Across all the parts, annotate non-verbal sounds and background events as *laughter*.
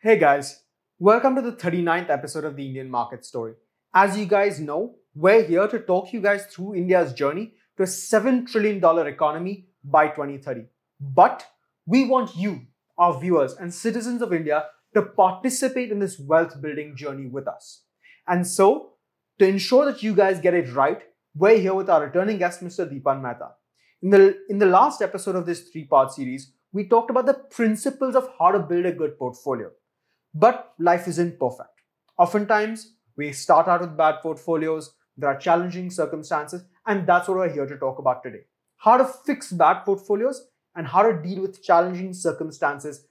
Hey guys, welcome to the 39th episode of the Indian Market Story. As you guys know, we're here to talk you guys through India's journey to a $7 trillion economy by 2030. But we want you, our viewers and citizens of India, to participate in this wealth building journey with us. And so, to ensure that you guys get it right, we're here with our returning guest, Mr. Dipan Mehta. In the, in the last episode of this three part series, we talked about the principles of how to build a good portfolio. But life isn't perfect. Oftentimes, we start out with bad portfolios, there are challenging circumstances, and that's what we're here to talk about today. How to fix bad portfolios and how to deal with challenging circumstances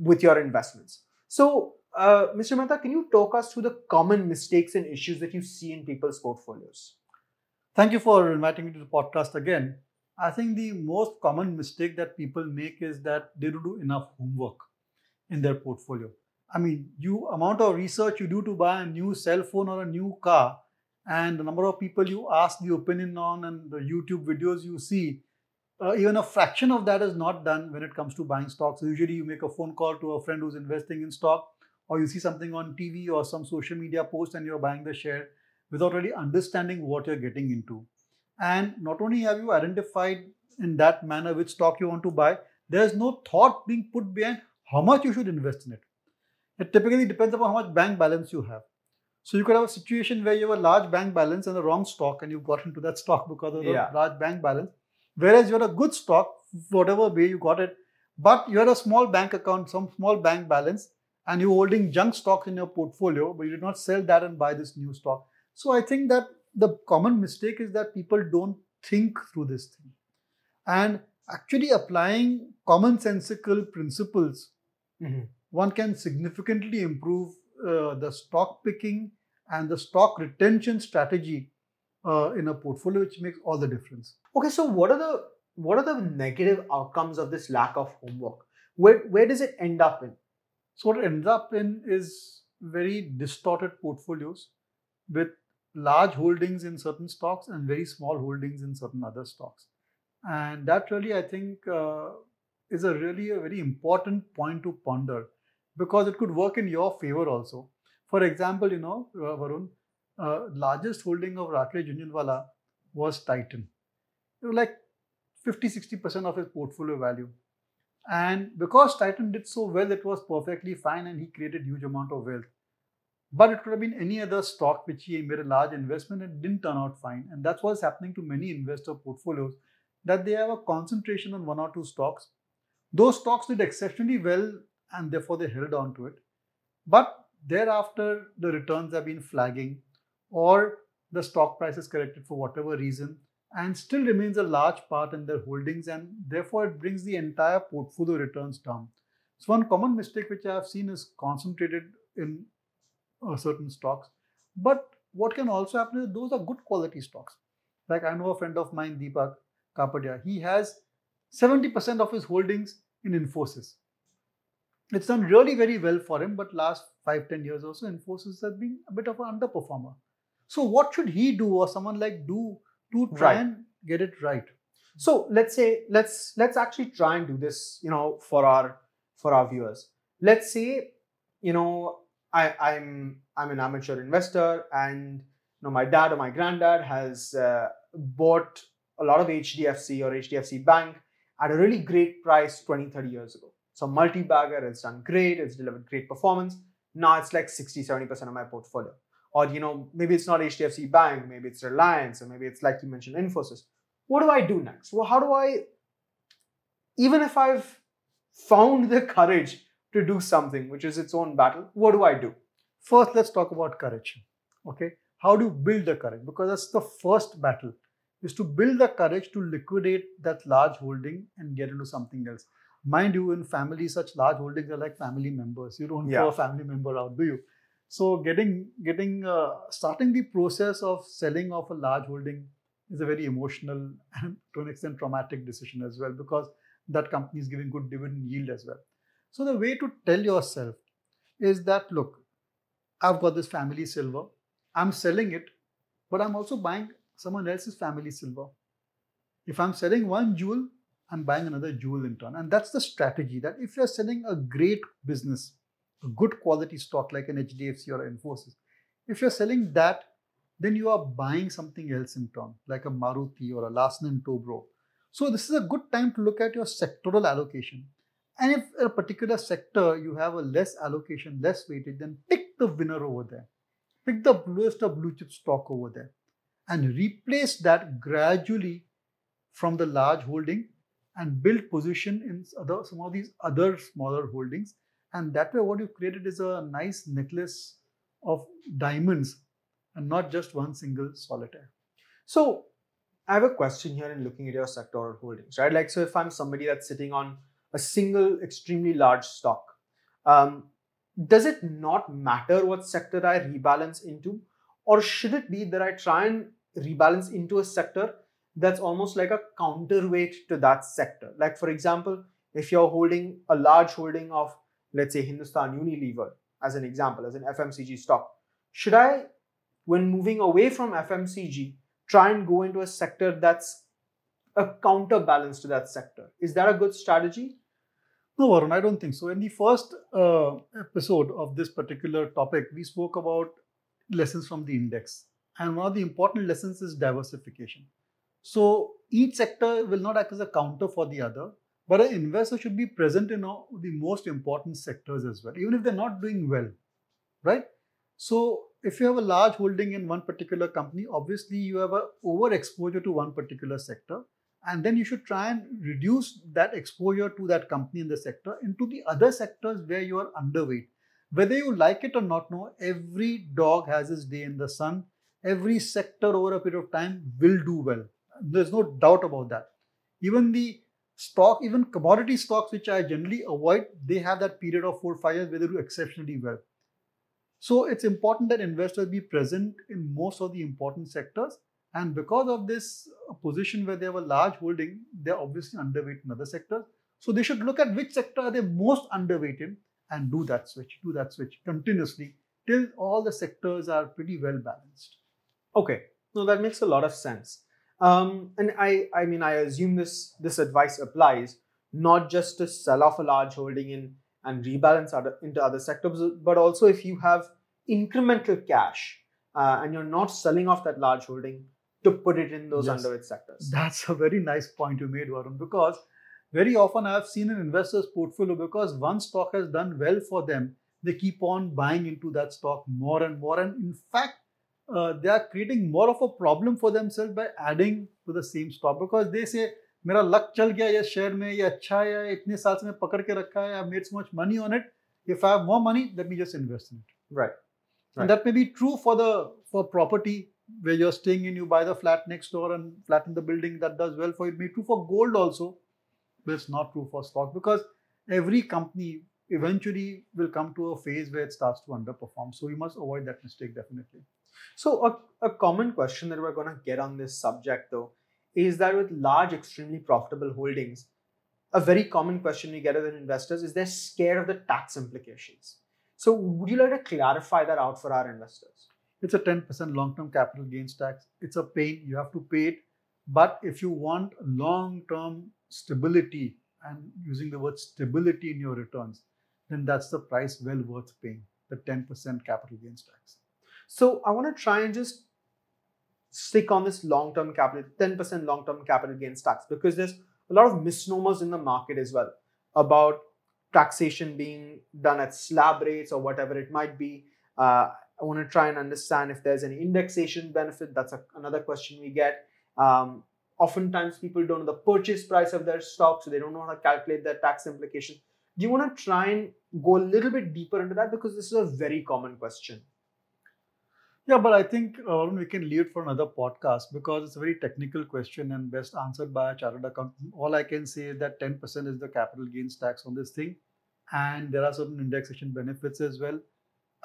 with your investments. So, uh, Mr. Mehta, can you talk us through the common mistakes and issues that you see in people's portfolios? Thank you for inviting me to the podcast again. I think the most common mistake that people make is that they don't do enough homework in their portfolio. I mean, you amount of research you do to buy a new cell phone or a new car, and the number of people you ask the opinion on and the YouTube videos you see, uh, even a fraction of that is not done when it comes to buying stocks. Usually, you make a phone call to a friend who's investing in stock, or you see something on TV or some social media post and you're buying the share without really understanding what you're getting into. And not only have you identified in that manner which stock you want to buy, there's no thought being put behind how much you should invest in it. It typically depends upon how much bank balance you have. So you could have a situation where you have a large bank balance and the wrong stock, and you've got into that *laughs* stock because of the yeah. large bank balance. Whereas you're a good stock, whatever way you got it, but you had a small bank account, some small bank balance, and you're holding junk stocks in your portfolio, but you did not sell that and buy this new stock. So I think that the common mistake is that people don't think through this thing. And actually applying commonsensical principles, mm-hmm. One can significantly improve uh, the stock picking and the stock retention strategy uh, in a portfolio, which makes all the difference. Okay, so what are the what are the negative outcomes of this lack of homework? Where where does it end up in? So what it ends up in is very distorted portfolios with large holdings in certain stocks and very small holdings in certain other stocks. And that really, I think, uh, is a really a very important point to ponder because it could work in your favor also. For example, you know, uh, Varun, uh, largest holding of Rakesh Jhunjhunwala was Titan. It was like 50 60% of his portfolio value. And because Titan did so well, it was perfectly fine and he created huge amount of wealth. But it could have been any other stock which he made a large investment and didn't turn out fine. And that's what's happening to many investor portfolios that they have a concentration on one or two stocks. Those stocks did exceptionally well and therefore they held on to it. But thereafter, the returns have been flagging or the stock price is corrected for whatever reason and still remains a large part in their holdings and therefore it brings the entire portfolio returns down. So one common mistake which I have seen is concentrated in uh, certain stocks. But what can also happen is those are good quality stocks. Like I know a friend of mine, Deepak Kapadia, he has 70% of his holdings in Infosys. It's done really very well for him, but last five, 10 years or so, Infosys has been a bit of an underperformer. So what should he do or someone like do to try right. and get it right? So let's say let's let's actually try and do this, you know, for our for our viewers. Let's say, you know, I, I'm I'm an amateur investor, and you know my dad or my granddad has uh, bought a lot of HDFC or HDFC Bank at a really great price 20, 30 years ago. So multi-bagger, it's done great, it's delivered great performance. Now it's like 60, 70% of my portfolio. Or you know, maybe it's not HDFC Bank, maybe it's Reliance, or maybe it's like you mentioned, Infosys. What do I do next? Well, how do I, even if I've found the courage to do something which is its own battle, what do I do? First, let's talk about courage. Okay, how do you build the courage? Because that's the first battle is to build the courage to liquidate that large holding and get into something else. Mind you, in family, such large holdings are like family members. You don't yeah. throw a family member out, do you? So, getting getting uh, starting the process of selling off a large holding is a very emotional *laughs* and to an extent traumatic decision as well because that company is giving good dividend yield as well. So the way to tell yourself is that look, I've got this family silver, I'm selling it, but I'm also buying someone else's family silver. If I'm selling one jewel, I'm buying another jewel in turn. And that's the strategy that if you're selling a great business, a good quality stock like an HDFC or Infosys, if you're selling that, then you are buying something else in turn, like a Maruti or a Larsen and Toubro. So this is a good time to look at your sectoral allocation. And if a particular sector you have a less allocation, less weightage, then pick the winner over there. Pick the bluest of blue chip stock over there and replace that gradually from the large holding and build position in other, some of these other smaller holdings. And that way, what you've created is a nice necklace of diamonds and not just one single solitaire. So, I have a question here in looking at your sectoral holdings, right? Like, so if I'm somebody that's sitting on a single extremely large stock, um, does it not matter what sector I rebalance into? Or should it be that I try and rebalance into a sector that's almost like a counterweight to that sector. Like, for example, if you're holding a large holding of, let's say, Hindustan Unilever, as an example, as an FMCG stock, should I, when moving away from FMCG, try and go into a sector that's a counterbalance to that sector? Is that a good strategy? No, Varun, I don't think so. In the first uh, episode of this particular topic, we spoke about lessons from the index. And one of the important lessons is diversification. So each sector will not act as a counter for the other, but an investor should be present in all the most important sectors as well, even if they're not doing well, right? So if you have a large holding in one particular company, obviously you have a overexposure to one particular sector, and then you should try and reduce that exposure to that company in the sector into the other sectors where you are underweight. Whether you like it or not, no, every dog has its day in the sun. Every sector over a period of time will do well there's no doubt about that. Even the stock, even commodity stocks, which I generally avoid, they have that period of four, five years where they do exceptionally well. So it's important that investors be present in most of the important sectors. And because of this uh, position where they have a large holding, they're obviously underweight in other sectors. So they should look at which sector are they most underweighted and do that switch, do that switch continuously till all the sectors are pretty well balanced. Okay, no, that makes a lot of sense. Um, and I, I mean, I assume this this advice applies not just to sell off a large holding in and rebalance other, into other sectors, but also if you have incremental cash uh, and you're not selling off that large holding to put it in those yes. underweight sectors. That's a very nice point you made, Varun, because very often I've seen an investor's portfolio because one stock has done well for them, they keep on buying into that stock more and more. And in fact, uh, they are creating more of a problem for themselves by adding to the same stock because they say मेरा luck चल गया ये share में ये अच्छा है या इतने साल से मैं पकड़ के रखा है I made so much money on it if I have more money, let me just invest in it. Right. right. And that may be true for the for property where you're staying in, you buy the flat next door and flat in the building that does well for you. It may be true for gold also, but it's not true for stock because every company eventually will come to a phase where it starts to underperform. So you must avoid that mistake definitely. So, a, a common question that we're going to get on this subject though is that with large, extremely profitable holdings, a very common question we get as investors is they're scared of the tax implications. So, would you like to clarify that out for our investors? It's a 10% long term capital gains tax. It's a pain, you have to pay it. But if you want long term stability and using the word stability in your returns, then that's the price well worth paying the 10% capital gains tax. So I want to try and just stick on this long-term capital, 10% long-term capital gains tax, because there's a lot of misnomers in the market as well about taxation being done at slab rates or whatever it might be. Uh, I want to try and understand if there's any indexation benefit. That's a, another question we get. Um, oftentimes, people don't know the purchase price of their stock, so they don't know how to calculate their tax implication. Do you want to try and go a little bit deeper into that because this is a very common question? Yeah, but I think uh, we can leave it for another podcast because it's a very technical question and best answered by a chartered accountant. All I can say is that 10% is the capital gains tax on this thing, and there are certain indexation benefits as well.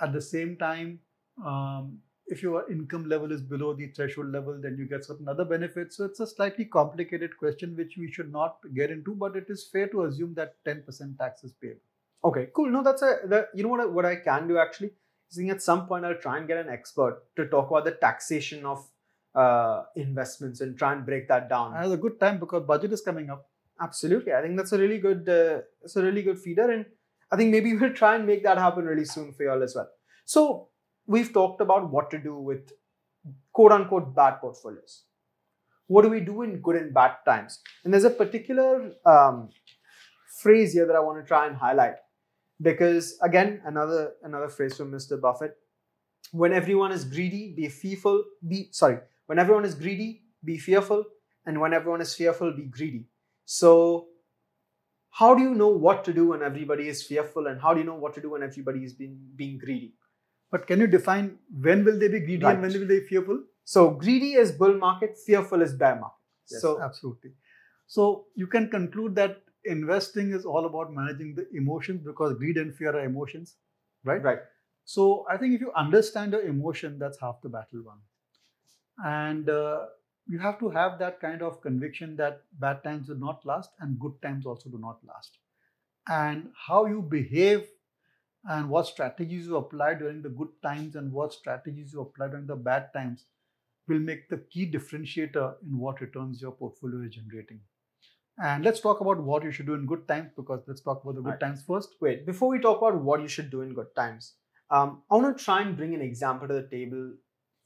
At the same time, um, if your income level is below the threshold level, then you get certain other benefits. So it's a slightly complicated question which we should not get into, but it is fair to assume that 10% tax is paid. Okay, cool. No, that's a you know what I, what I can do actually think at some point I'll try and get an expert to talk about the taxation of uh, investments and try and break that down. That's a good time because budget is coming up. Absolutely, I think that's a really good, uh, it's a really good feeder. And I think maybe *laughs* we'll try and make that happen really soon for y'all as well. So we've talked about what to do with quote unquote bad portfolios. What do we do in good and bad times? And there's a particular um, phrase here that I want to try and highlight because again, another another phrase from Mr. Buffett. When everyone is greedy, be fearful. Be sorry. When everyone is greedy, be fearful, and when everyone is fearful, be greedy. So, how do you know what to do when everybody is fearful, and how do you know what to do when everybody is being being greedy? But can you define when will they be greedy right. and when will they be fearful? So greedy is bull market, fearful is bear market. Yes, so absolutely. So you can conclude that investing is all about managing the emotions because greed and fear are emotions, right? Right. So I think if you understand your emotion, that's half the battle won. And uh, you have to have that kind of conviction that bad times will not last and good times also do not last. And how you behave and what strategies you apply during the good times and what strategies you apply during the bad times will make the key differentiator in what returns your portfolio is generating. And let's talk about what you should do in good times because let's talk about the good right. times first. Wait, before we talk about what you should do in good times, um, I want to try and bring an example to the table,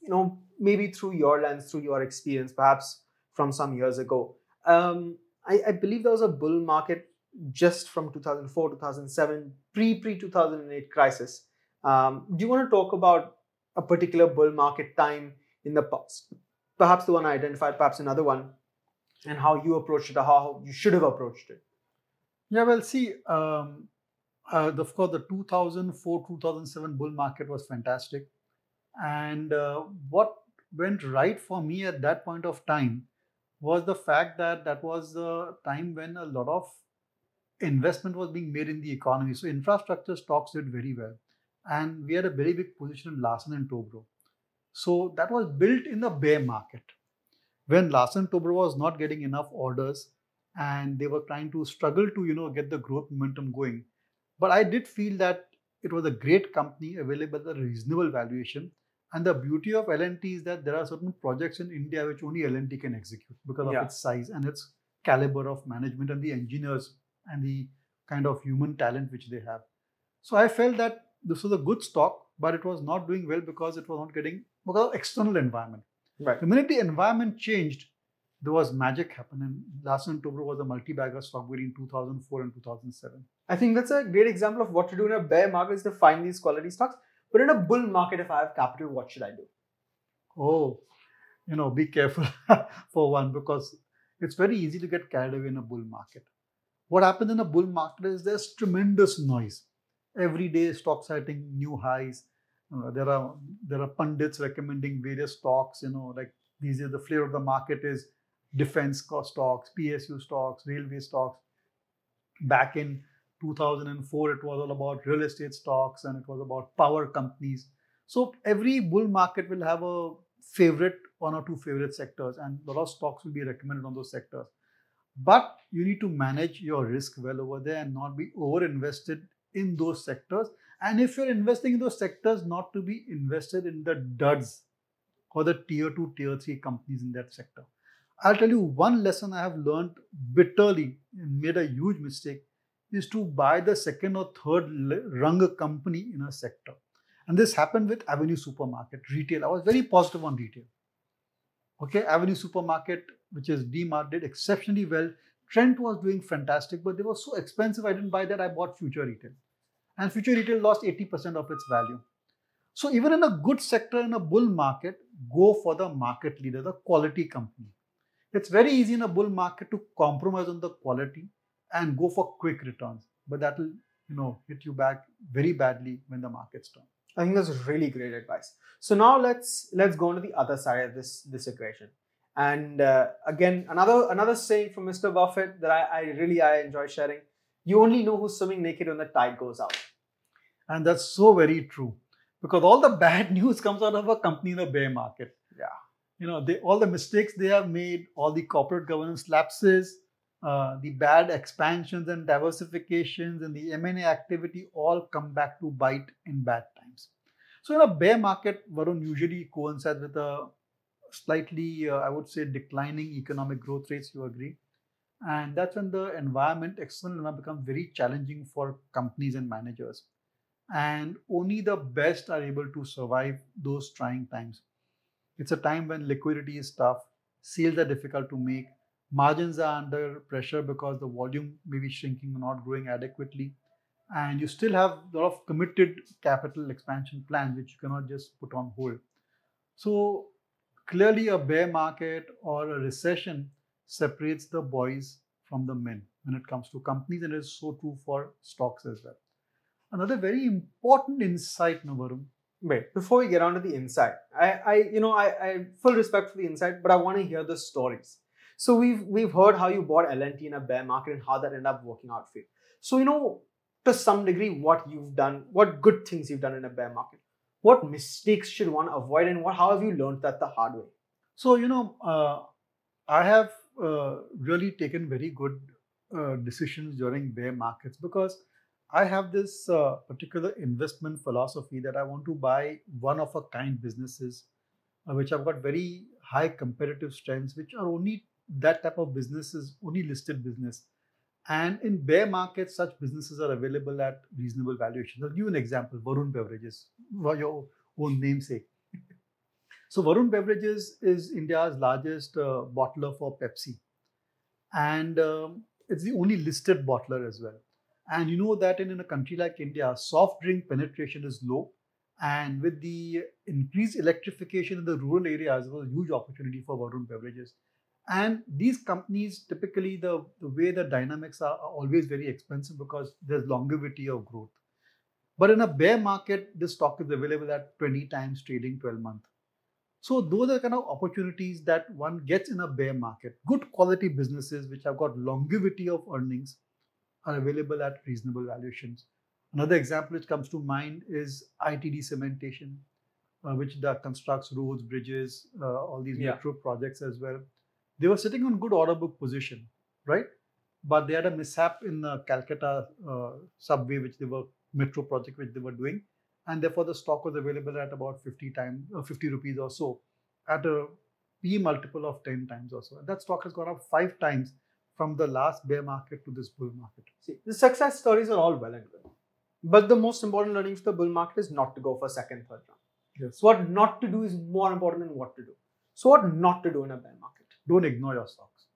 you know, maybe through your lens, through your experience, perhaps from some years ago. Um, I, I believe there was a bull market just from 2004, 2007, pre pre 2008 crisis. Um, do you want to talk about a particular bull market time in the past? Perhaps the one I identified, perhaps another one, and how you approached it or how you should have approached it. Yeah, well, see, um, uh, of course, the 2004 2007 bull market was fantastic. And uh, what went right for me at that point of time was the fact that that was the time when a lot of investment was being made in the economy. So infrastructure stocks did very well. And we had a very big position in Larsen and Toubro. So that was built in the bear market. When Larsen Toubro was not getting enough orders and they were trying to struggle to, you know, get the growth momentum going. But I did feel that it was a great company available at a reasonable valuation. And the beauty of L&T is that there are certain projects in India which only L&T can execute because of yeah. its size and its caliber of management and the engineers and the kind of human talent which they have. So I felt that this was a good stock, but it was not doing well because it was not getting because of external environment. Right. The minute the environment changed, there was magic happen. And Larsen Toubro was a multi-bagger stock between 2004 and 2007. I think that's a great example of what to do in a bear market is to find these quality stocks. But in a bull market, if I have capital, what should I do? Oh, you know, be careful *laughs* for one because it's very easy to get carried away in a bull market. What happens in a bull market is there's tremendous noise. Every day stocks are hitting new highs. Uh, there are there are pundits recommending various stocks. You know, like these are the flavor of the market is defense stocks, PSU stocks, railway stocks. Back in 2004, it was all about real estate stocks and it was about power companies. So every bull market will have a favorite, one or two favorite sectors, and a lot of stocks will be recommended on those sectors. But you need to manage your risk well over there and not be over invested in those sectors. And if you're investing in those sectors, not to be invested in the duds or the tier two, tier three companies in that sector. I'll tell you one lesson I have learned bitterly and made a huge mistake is to buy the second or third rung company in a sector. And this happened with Avenue Supermarket, retail. I was very positive on retail. Okay, Avenue Supermarket which is DMart, did exceptionally well. Trent was doing fantastic, but they were so expensive. I didn't buy that. I bought Future Retail. And Future Retail lost 80% of its value. So even in a good sector, in a bull market, go for the market leader, the quality company. It's very easy in a bull market to compromise on the quality and go for quick returns. But that will, you know, hit you back very badly when the markets turn. I think that's really great advice. So now let's let's go on to the other side of this this equation. And uh, again, another another saying from Mr. Buffett that I, I really I enjoy sharing: you only know who's swimming naked when the tide goes out. And that's so very true, because all the *laughs* bad news comes out of a company in a bear market. Yeah, you know, they, all the mistakes they have made, all the corporate governance lapses, uh, the bad expansions and diversifications, and the M&A activity all come back to bite in bad times. So in a bear market, Varun usually coincides with a slightly, uh, I would say, declining economic growth rates. You agree? And that's when the environment, external environment, becomes very challenging for companies and managers. And only the best are able to survive those trying times. It's a time when liquidity is tough, sales are difficult to make, margins are under pressure because the volume may be shrinking or not growing adequately. And you still have a lot of committed capital expansion plans which you cannot just put on hold. So clearly a bear market or a recession separates the boys from the men when it comes to companies, and it is so true for stocks as well. Another very important insight, Navarum. Wait, before we get on to the insight, I, I you know, I, I full respect for the insight, but I want to hear the stories. So we've we've heard how you bought L&T in a bear market and how that ended up working out for you. So you know, to some degree, what you've done, what good things you've done in a bear market. What mistakes should one avoid, and what how have you learned that the hard way? So you know, uh, I have uh, really taken very good uh, decisions during bear markets because I have this uh, particular investment philosophy that I want to buy one of a kind businesses uh, which have got very high competitive strengths, which are only that type of businesses, only listed business. And in bear markets, such businesses are available at reasonable valuations. I'll give you an example Varun Beverages, for your own namesake. So Varun Beverages is India's largest uh, bottler for Pepsi, and um, it's the only listed bottler as well. And you know that in, in a country like India, soft drink penetration is low, and with the increased electrification in the rural areas, there was a huge opportunity for Varun Beverages. And these companies typically the, the way the dynamics are, are always very expensive because there's longevity of growth. But in a bear market, this stock is available at 20 times trading 12 month. So those are kind of opportunities that one gets in a bear market. Good quality businesses which have got longevity of earnings are available at reasonable valuations. Another example which comes to mind is ITD Cementation, uh, which constructs roads, bridges, uh, all these yeah. metro projects as well. They were sitting on good order book position, right? But they had a mishap in the Calcutta uh, subway, which they were metro project which they were doing and therefore the stock was available at about 50 times uh, 50 rupees or so at a p multiple of 10 times or so and that stock has gone up five times from the last bear market to this bull market. See the success stories are all well and good. But the most important learning for the bull market is not to go for second third round. Yes. So what not to do is more important than what to do. So what not to do in a bear market? Don't ignore your stocks.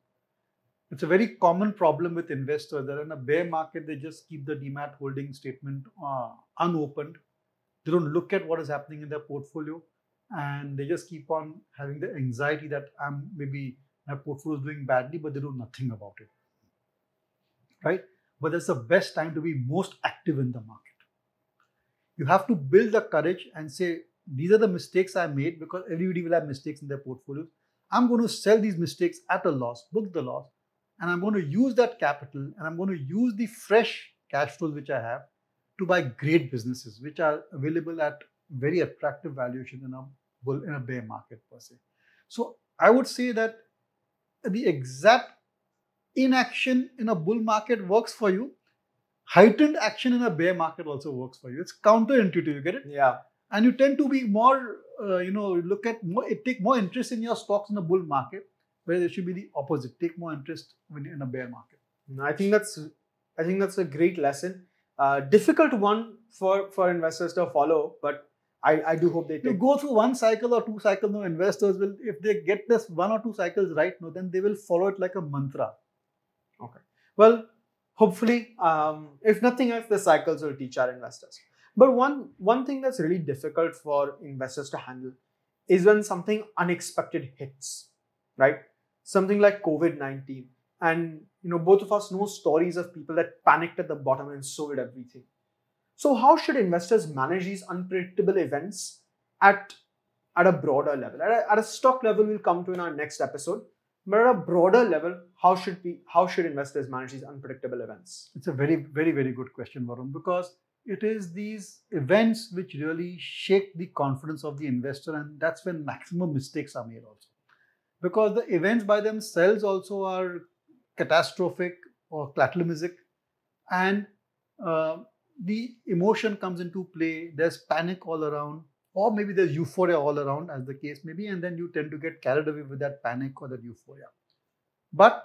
It's a very common problem with investors that in a bear market they just keep the demat holding statement uh, unopened. They don't look at what is happening in their portfolio and they just keep on having the anxiety that I'm maybe my portfolio is doing badly, but they do nothing about it. Right? But that's the best time to be most active in the market. You have to build the courage and say, these are the mistakes I made because everybody will have mistakes in their portfolios. I'm going to sell these mistakes at a loss, book the loss, and I'm going to use that capital and I'm going to use the fresh cash flows which I have to buy great businesses which are available at very attractive valuation in a bull in a bear market per se. So I would say that the exact inaction in a bull market works for you. Heightened action in a bear market also works for you. It's counterintuitive. You get it? Yeah. And you tend to be more, uh, you know, look at more, take more interest in your stocks in a bull market, where it should be the opposite. Take more interest when in a bear market. I think that's, I think that's a great lesson uh, difficult one for for investors to follow, but I, I do hope they take. You go through one cycle or two cycles. No, investors will if they get this one or two cycles right, no, then they will follow it like a mantra. Okay. Well, hopefully, um, if nothing else, the cycles will teach our investors. But one one thing that's really difficult for investors to handle is when something unexpected hits, right? Something like COVID nineteen and you know, both of us know stories of people that panicked at the bottom and sold everything. So, how should investors manage these unpredictable events at, at a broader level? At a, at a stock level, we'll come to in our next episode. But at a broader level, how should we how should investors manage these unpredictable events? It's a very, very, very good question, Varun, because it is these events which really shake the confidence of the investor, and that's when maximum mistakes are made also. Because the events by themselves also are catastrophic or cataclysmic, and uh, the emotion comes into play. There's panic all around, or maybe there's euphoria all around, as the case may be, and then you tend to get carried away with that panic or that euphoria. But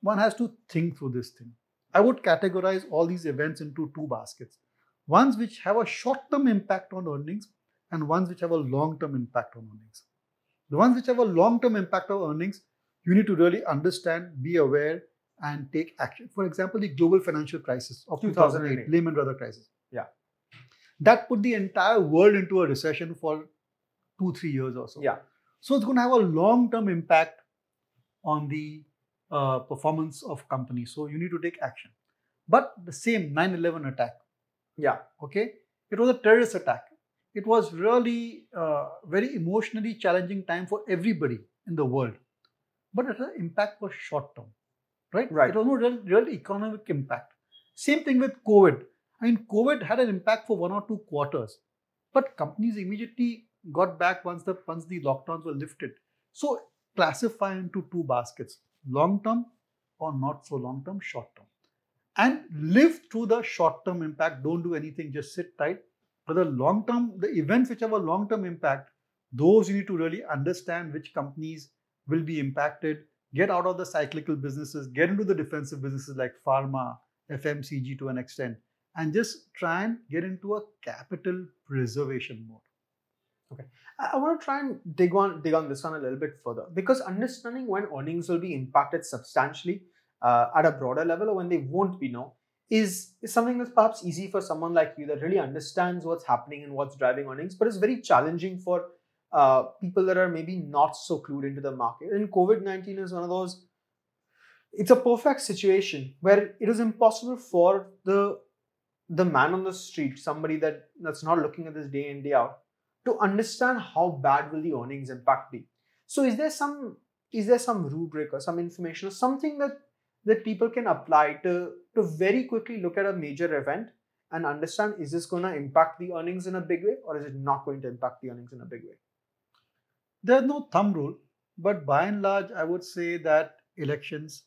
one has to think through this thing. I would categorize all these events into two baskets ones which have a short term impact on earnings and ones which have a long term impact on earnings. The ones which have a long term impact on earnings, you need to really understand, be aware, and take action. For example, the global financial crisis of 2008, 2008. Lehman Brothers crisis. Yeah. That put the entire world into a recession for two, three years or so. Yeah. So it's going to have a long term impact on the uh, performance of companies. So you need to take action. But the same 9 11 attack. Yeah. Okay. It was a terrorist attack. It was really a uh, very emotionally challenging time for everybody in the world. But the impact was short term. Right? Right. It was no real, real economic impact. Same thing with COVID. I mean, COVID had an impact for one or two quarters, but companies immediately got back once the once the lockdowns were lifted. So classify into two baskets: long term or not so long term, short term, and live through the short term impact. Don't do anything; just sit tight. For the long term, the events which have a long term impact, those you need to really understand which companies will be impacted. Get out of the cyclical businesses, get into the defensive businesses like pharma, FMCG to an extent and just try and get into a capital preservation mode. Okay, I want to try and dig on dig on this one a little bit further because understanding when earnings will be impacted substantially uh, at a broader level or when they won't be no is, is something that's perhaps easy for someone like you that really understands what's happening and what's driving earnings, but it's very challenging for uh, people that are maybe not so clued into the market. And COVID nineteen is one of those. It's a perfect situation where it is impossible for the the man on the street, somebody that, that's not looking at this day in, day out, to understand how bad will the earnings impact be. So is there some is there some rubric or some information or something that that people can apply to to very quickly look at a major event and understand is this going to impact the earnings in a big way or is it not going to impact the earnings in a big way? There's no thumb rule, but by and large, I would say that elections,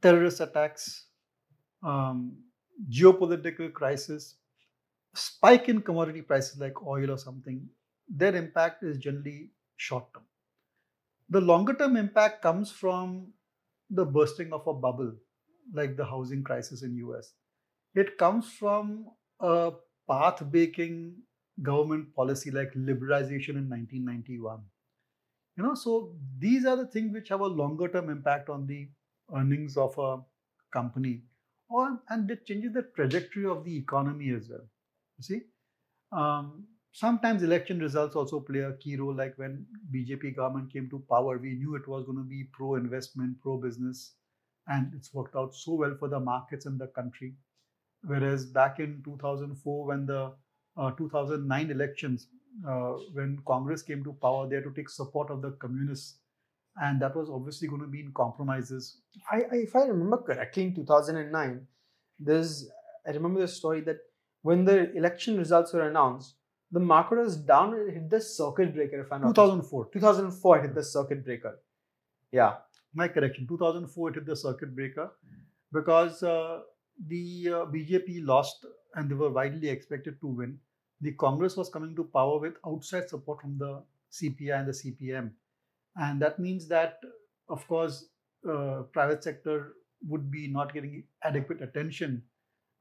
terrorist attacks, um, geopolitical crisis, spike in commodity prices like oil or something, their impact is generally short term. The longer term impact comes from the bursting of a bubble, like the housing crisis in US. It comes from a path breaking government policy like liberalization in 1991. You know, so these are the things which have a longer term impact on the earnings of a company or and it changes the trajectory of the economy as well. You see, um, sometimes election results also play a key role. Like when BJP government came to power, we knew it was going to be pro-investment, pro-business, and it's worked out so well for the markets in the country. Whereas back in 2004, when the 2009 elections, uh, when Congress came to power, they had to take support of the communists and that was obviously going to mean compromises. I, I, if I remember correctly, in 2009, there's I remember the story that when the election results were announced, the market was down and it hit the circuit breaker. If I'm 2004, 2004, it hit the circuit breaker. Yeah, my correction. 2004, it hit the circuit breaker because uh, the uh, BJP lost and they were widely expected to win. The Congress was coming to power with outside support from the CPI and the CPM and that means that of course uh, private sector would be not getting adequate attention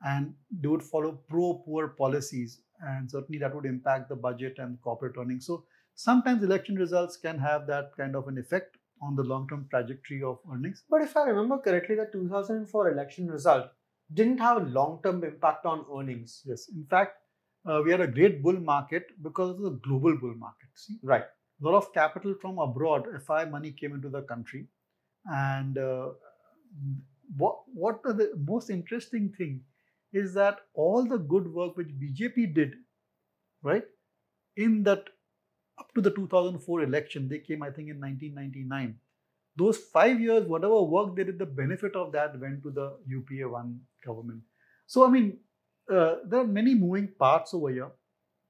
and they would follow pro poor policies and certainly that would impact the budget and corporate earnings. So sometimes election results can have that kind of an effect on the long term trajectory of earnings. But if i remember correctly the 2004 election result didn't have a long term impact on earnings yes in fact uh, we had a great bull market because of the global bull market see right a lot of capital from abroad, FI money came into the country. And uh, what, what the most interesting thing is that all the good work which BJP did, right, in that up to the 2004 election, they came, I think, in 1999. Those five years, whatever work they did, the benefit of that went to the UPA 1 government. So, I mean, uh, there are many moving parts over here,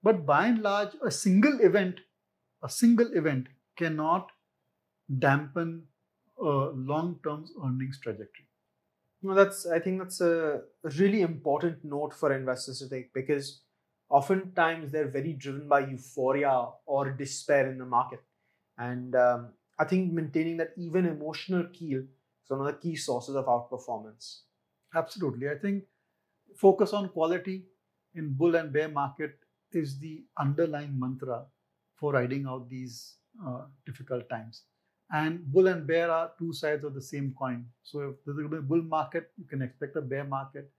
but by and large, a single event a single event cannot dampen a long-term earnings trajectory. No, that's I think that's a really important note for investors to take because oftentimes they're very driven by euphoria or despair in the market, and um, I think maintaining that even emotional keel is one of the key sources of outperformance. Absolutely. I think focus on quality in bull and bear market is the underlying mantra for riding out these uh, difficult times. And bull and bear are two sides of the same coin. So if there's a bull market, you can expect a bear market.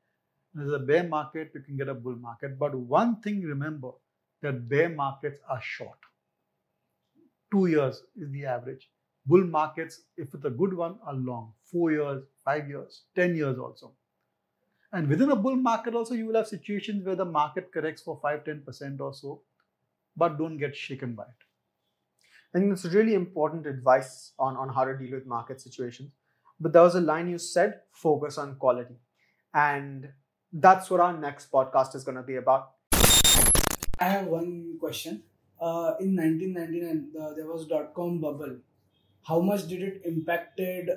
If there's a bear market, you can get a bull market. But one thing remember that bear markets are short. Two years is the average. Bull markets, if it's a good one, are long. Four years, five years, ten years also. And within a bull market also, you will have situations where the market corrects for 5 10% or so, but don't get shaken by it. I think it's really important advice on, on how to deal with market situations. But there was a line you said focus on quality. And that's what our next podcast is going to be about. I have one question. Uh, in 1999, uh, there was dot com bubble. How much did it impacted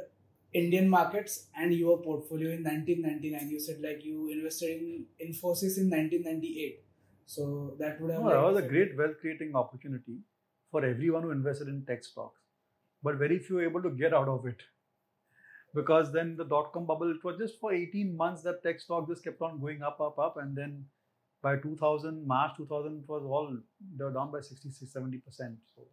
Indian markets and your portfolio in 1999? You said like you invested in Infosys in 1998. So that would have. No, that was a great wealth creating opportunity for everyone who invested in tech stocks, but very few able to get out of it because then the dot com bubble, it was just for 18 months that tech stock just kept on going up, up, up, and then by 2000, March 2000, it was all they were down by 60, 70 percent. So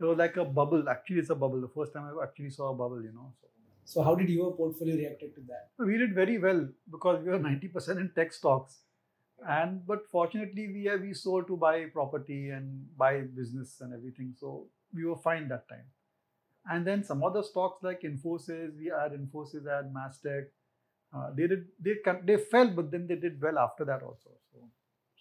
it was like a bubble. Actually, it's a bubble. The first time I actually saw a bubble, you know. So, so how did your portfolio reacted to that? we did very well because we were 90 percent in tech stocks and but fortunately we have we sold to buy property and buy business and everything so we were fine that time and then some other stocks like infosys we had infosys had mastech uh, they did they they fell but then they did well after that also so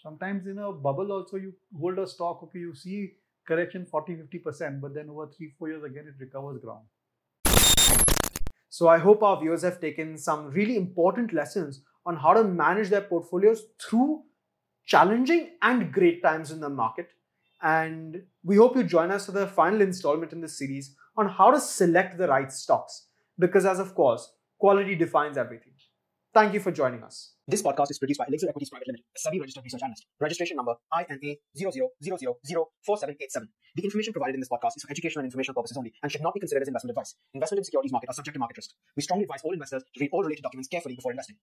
sometimes in a bubble also you hold a stock okay you see correction 40 50% but then over 3 4 years again it recovers ground So I hope our viewers have taken some really important lessons on how to manage their portfolios through challenging and great times in the market. And we hope you join us for the final installment in this series on how to select the right stocks. Because, as of course, quality defines everything. Thank you for joining us. This podcast is produced by Elixir Equities Private Limited, a SEBI registered research analyst. Registration number INA 00004787. The information provided in this podcast is for educational and informational purposes only and should not be considered as investment advice. Investment in securities market are subject to market risk. We strongly advise all investors to read all related documents carefully before investing.